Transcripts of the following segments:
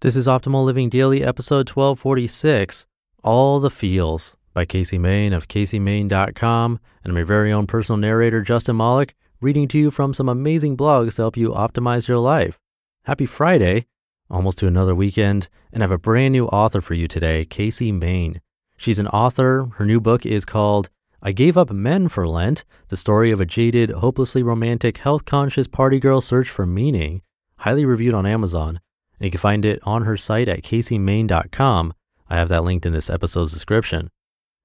This is Optimal Living Daily, episode 1246, All the Feels by Casey Main of CaseyMain.com. And your very own personal narrator, Justin Malik, reading to you from some amazing blogs to help you optimize your life. Happy Friday, almost to another weekend, and I have a brand new author for you today, Casey Main. She's an author. Her new book is called I Gave Up Men for Lent, the story of a jaded, hopelessly romantic, health conscious party girl search for meaning, highly reviewed on Amazon. And you can find it on her site at caseymain.com. I have that linked in this episode's description.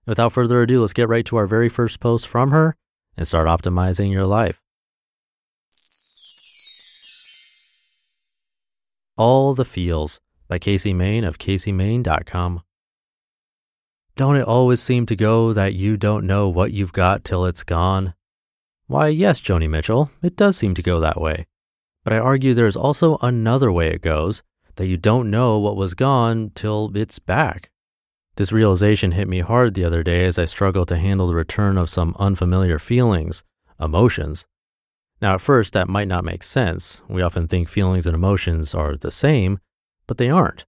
Without further ado, let's get right to our very first post from her and start optimizing your life. All the Feels by Casey Main of caseymain.com. Don't it always seem to go that you don't know what you've got till it's gone? Why, yes, Joni Mitchell, it does seem to go that way. But I argue there's also another way it goes that you don't know what was gone till it's back. This realization hit me hard the other day as I struggled to handle the return of some unfamiliar feelings, emotions. Now, at first, that might not make sense. We often think feelings and emotions are the same, but they aren't.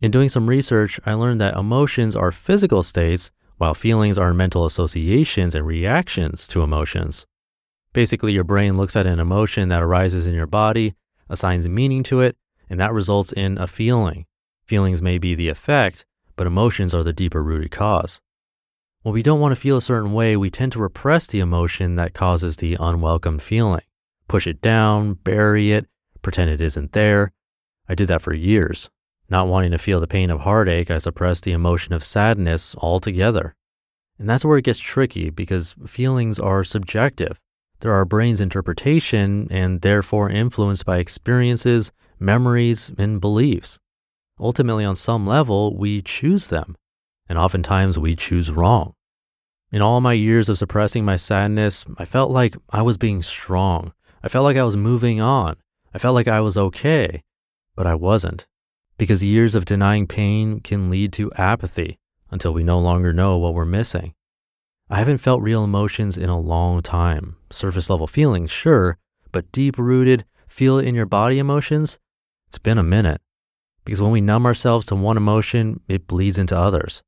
In doing some research, I learned that emotions are physical states, while feelings are mental associations and reactions to emotions. Basically, your brain looks at an emotion that arises in your body, assigns a meaning to it, and that results in a feeling. Feelings may be the effect, but emotions are the deeper rooted cause. When we don't want to feel a certain way, we tend to repress the emotion that causes the unwelcome feeling, push it down, bury it, pretend it isn't there. I did that for years. Not wanting to feel the pain of heartache, I suppressed the emotion of sadness altogether. And that's where it gets tricky because feelings are subjective. They're our brain's interpretation and therefore influenced by experiences, memories, and beliefs. Ultimately, on some level, we choose them, and oftentimes we choose wrong. In all my years of suppressing my sadness, I felt like I was being strong. I felt like I was moving on. I felt like I was okay, but I wasn't. Because years of denying pain can lead to apathy until we no longer know what we're missing. I haven't felt real emotions in a long time. Surface level feelings, sure, but deep rooted, feel it in your body emotions? It's been a minute. Because when we numb ourselves to one emotion, it bleeds into others.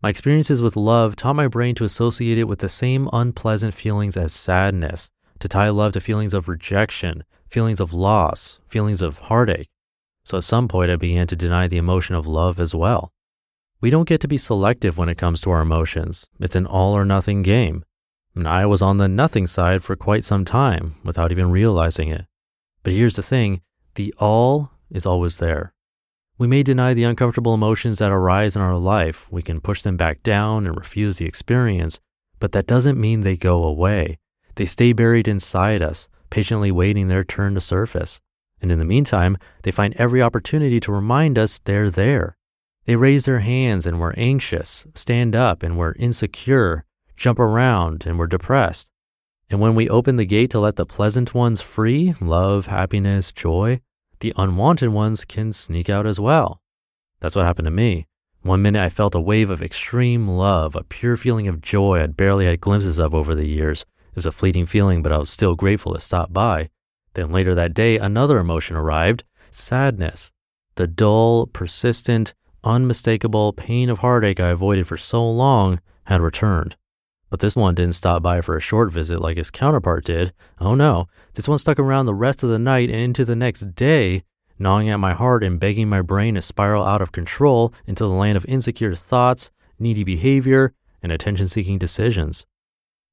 My experiences with love taught my brain to associate it with the same unpleasant feelings as sadness, to tie love to feelings of rejection, feelings of loss, feelings of heartache. So at some point, I began to deny the emotion of love as well. We don't get to be selective when it comes to our emotions. It's an all or nothing game. And I was on the nothing side for quite some time without even realizing it. But here's the thing the all is always there. We may deny the uncomfortable emotions that arise in our life. We can push them back down and refuse the experience, but that doesn't mean they go away. They stay buried inside us, patiently waiting their turn to surface. And in the meantime, they find every opportunity to remind us they're there. They raised their hands and we're anxious, stand up and we're insecure, jump around and we're depressed. And when we open the gate to let the pleasant ones free, love, happiness, joy, the unwanted ones can sneak out as well. That's what happened to me. One minute I felt a wave of extreme love, a pure feeling of joy I'd barely had glimpses of over the years. It was a fleeting feeling, but I was still grateful to stop by. Then later that day, another emotion arrived sadness. The dull, persistent, unmistakable pain of heartache I avoided for so long had returned. But this one didn't stop by for a short visit like his counterpart did. Oh no, this one stuck around the rest of the night and into the next day, gnawing at my heart and begging my brain to spiral out of control into the land of insecure thoughts, needy behavior, and attention seeking decisions.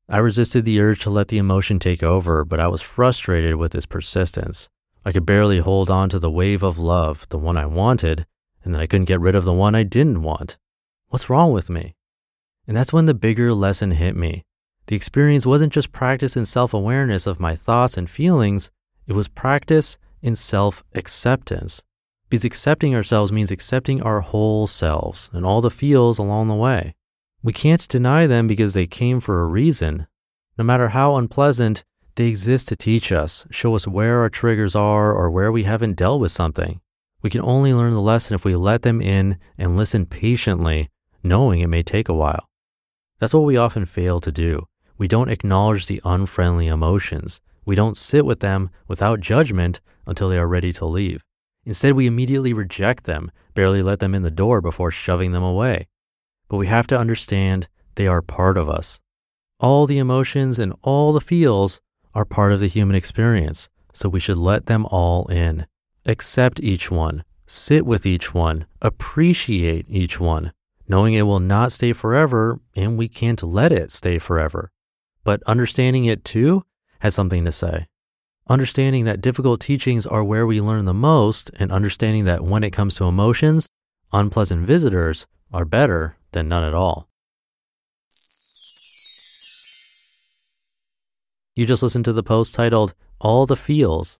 I resisted the urge to let the emotion take over, but I was frustrated with its persistence. I could barely hold on to the wave of love, the one I wanted, and then I couldn't get rid of the one I didn't want. What's wrong with me? And that's when the bigger lesson hit me. The experience wasn't just practice in self awareness of my thoughts and feelings, it was practice in self acceptance. Because accepting ourselves means accepting our whole selves and all the feels along the way. We can't deny them because they came for a reason. No matter how unpleasant, they exist to teach us, show us where our triggers are or where we haven't dealt with something. We can only learn the lesson if we let them in and listen patiently, knowing it may take a while. That's what we often fail to do. We don't acknowledge the unfriendly emotions. We don't sit with them without judgment until they are ready to leave. Instead, we immediately reject them, barely let them in the door before shoving them away. But we have to understand they are part of us. All the emotions and all the feels are part of the human experience, so we should let them all in. Accept each one, sit with each one, appreciate each one, knowing it will not stay forever and we can't let it stay forever. But understanding it too has something to say. Understanding that difficult teachings are where we learn the most, and understanding that when it comes to emotions, unpleasant visitors are better than none at all. You just listened to the post titled All the Feels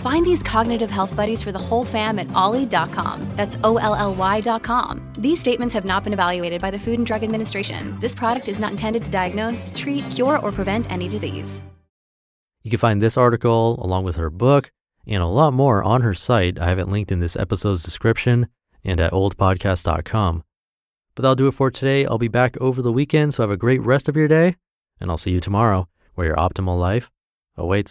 Find these cognitive health buddies for the whole fam at olly.com. That's O L L Y.com. These statements have not been evaluated by the Food and Drug Administration. This product is not intended to diagnose, treat, cure, or prevent any disease. You can find this article along with her book and a lot more on her site. I have it linked in this episode's description and at oldpodcast.com. But that'll do it for today. I'll be back over the weekend, so have a great rest of your day, and I'll see you tomorrow where your optimal life awaits.